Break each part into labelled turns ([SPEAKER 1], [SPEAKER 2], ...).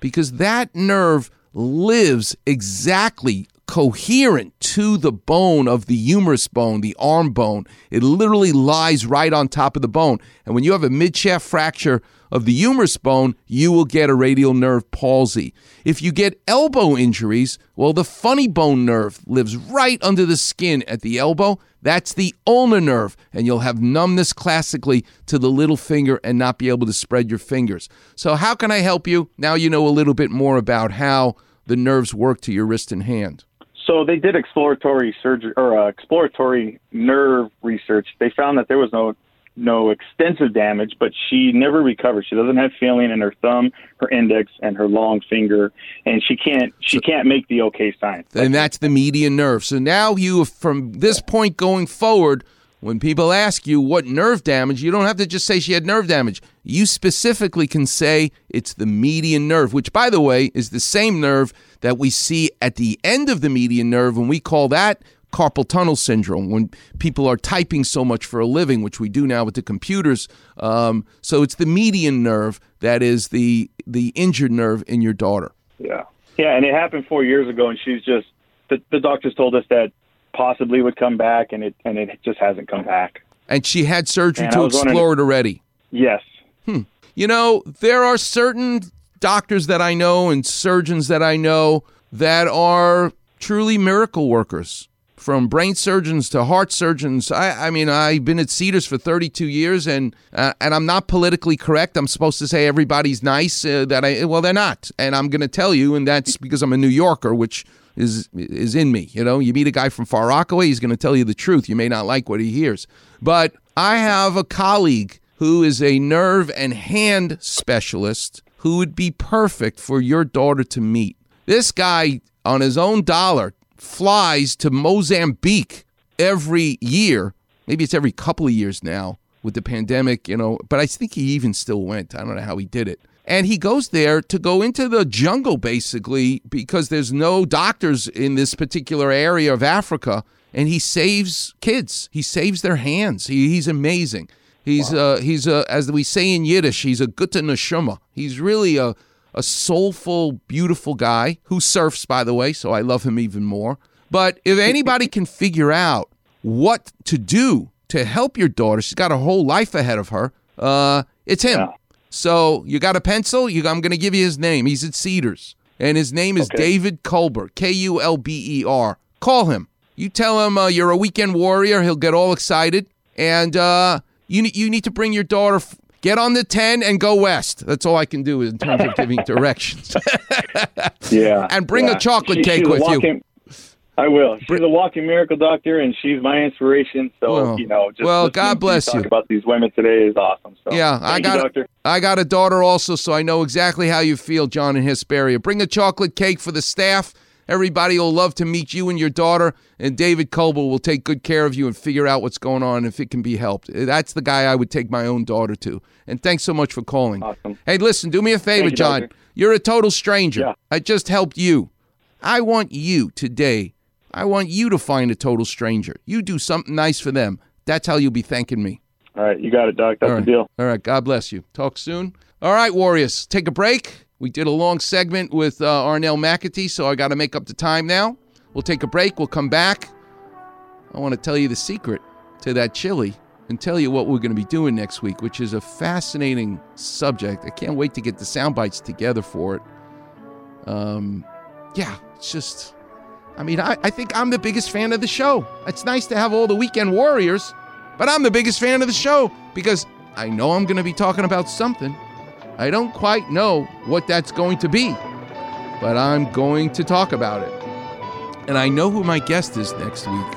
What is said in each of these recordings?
[SPEAKER 1] because that nerve lives exactly coherent to the bone of the humerus bone, the arm bone. It literally lies right on top of the bone. And when you have a midshaft fracture of the humerus bone, you will get a radial nerve palsy. If you get elbow injuries, well, the funny bone nerve lives right under the skin at the elbow. That's the ulnar nerve, and you'll have numbness classically to the little finger and not be able to spread your fingers. So, how can I help you? Now you know a little bit more about how the nerves work to your wrist and hand.
[SPEAKER 2] So they did exploratory surgery or uh, exploratory nerve research. They found that there was no no extensive damage, but she never recovered. She doesn't have feeling in her thumb, her index, and her long finger, and she can't she so, can't make the OK sign.
[SPEAKER 1] And that's the median nerve. So now you, from this point going forward, when people ask you what nerve damage, you don't have to just say she had nerve damage. You specifically can say it's the median nerve, which, by the way, is the same nerve that we see at the end of the median nerve, and we call that carpal tunnel syndrome when people are typing so much for a living, which we do now with the computers. Um, so it's the median nerve that is the the injured nerve in your daughter.
[SPEAKER 2] Yeah, yeah, and it happened four years ago, and she's just the, the doctors told us that possibly would come back, and it and it just hasn't come back.
[SPEAKER 1] And she had surgery and to explore it already.
[SPEAKER 2] Yes.
[SPEAKER 1] Hmm. You know, there are certain doctors that I know and surgeons that I know that are truly miracle workers from brain surgeons to heart surgeons. I, I mean, I've been at Cedars for 32 years, and uh, and I'm not politically correct. I'm supposed to say everybody's nice. Uh, that I well, they're not, and I'm going to tell you, and that's because I'm a New Yorker, which is is in me. You know, you meet a guy from Far Rockaway, he's going to tell you the truth. You may not like what he hears, but I have a colleague who is a nerve and hand specialist who would be perfect for your daughter to meet. This guy on his own dollar flies to Mozambique every year. Maybe it's every couple of years now with the pandemic, you know, but I think he even still went. I don't know how he did it. And he goes there to go into the jungle basically because there's no doctors in this particular area of Africa. And he saves kids. He saves their hands. He, he's amazing. He's wow. uh, he's uh, as we say in Yiddish, he's a gute neshama. He's really a a soulful, beautiful guy who surfs, by the way, so I love him even more. But if anybody can figure out what to do to help your daughter, she's got a whole life ahead of her. Uh, it's him. Yeah. So you got a pencil? You, I'm going to give you his name. He's at Cedars, and his name is okay. David Kulber, K U L B E R. Call him. You tell him uh, you're a weekend warrior. He'll get all excited, and uh, you you need to bring your daughter Get on the 10 and go west. That's all I can do in terms of giving directions.
[SPEAKER 2] yeah.
[SPEAKER 1] And bring
[SPEAKER 2] yeah.
[SPEAKER 1] a chocolate she, cake with walking,
[SPEAKER 2] you. I will. She's a walking miracle doctor, and she's my inspiration. So well, you know,
[SPEAKER 1] well, God bless
[SPEAKER 2] you.
[SPEAKER 1] Talk
[SPEAKER 2] about these women today is awesome. So,
[SPEAKER 1] yeah, I got
[SPEAKER 2] you,
[SPEAKER 1] I got a daughter also, so I know exactly how you feel, John in Hesperia. Bring a chocolate cake for the staff Everybody will love to meet you and your daughter, and David Kulber will take good care of you and figure out what's going on if it can be helped. That's the guy I would take my own daughter to. And thanks so much for calling.
[SPEAKER 2] Awesome.
[SPEAKER 1] Hey, listen, do me a favor,
[SPEAKER 2] you,
[SPEAKER 1] John.
[SPEAKER 2] Doctor.
[SPEAKER 1] You're a total stranger.
[SPEAKER 2] Yeah.
[SPEAKER 1] I just helped you. I want you today. I want you to find a total stranger. You do something nice for them. That's how you'll be thanking me.
[SPEAKER 2] All right, you got it, Doc. That's
[SPEAKER 1] the
[SPEAKER 2] deal.
[SPEAKER 1] All right, God bless you. Talk soon. All right, Warriors, take a break. We did a long segment with uh, Arnell McAtee, so I got to make up the time now. We'll take a break. We'll come back. I want to tell you the secret to that chili and tell you what we're going to be doing next week, which is a fascinating subject. I can't wait to get the sound bites together for it. Um, yeah, it's just, I mean, I, I think I'm the biggest fan of the show. It's nice to have all the weekend warriors, but I'm the biggest fan of the show because I know I'm going to be talking about something. I don't quite know what that's going to be, but I'm going to talk about it. And I know who my guest is next week.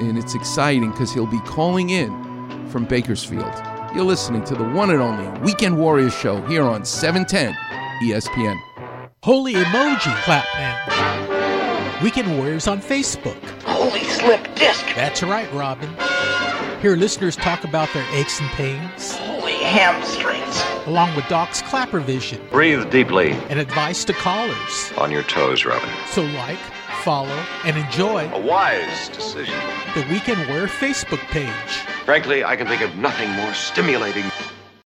[SPEAKER 1] And it's exciting because he'll be calling in from Bakersfield. You're listening to the one and only Weekend Warriors show here on 710 ESPN.
[SPEAKER 3] Holy emoji, Clapman. Weekend Warriors on Facebook.
[SPEAKER 4] Holy slip disc.
[SPEAKER 3] That's right, Robin. Hear listeners talk about their aches and pains.
[SPEAKER 4] Holy hamstrings
[SPEAKER 3] along with Doc's Clapper Vision.
[SPEAKER 5] Breathe deeply.
[SPEAKER 3] And advice to callers.
[SPEAKER 5] On your toes, Robin.
[SPEAKER 3] So like, follow, and enjoy
[SPEAKER 5] a wise decision.
[SPEAKER 3] The Weekend Wear Facebook page.
[SPEAKER 5] Frankly, I can think of nothing more stimulating.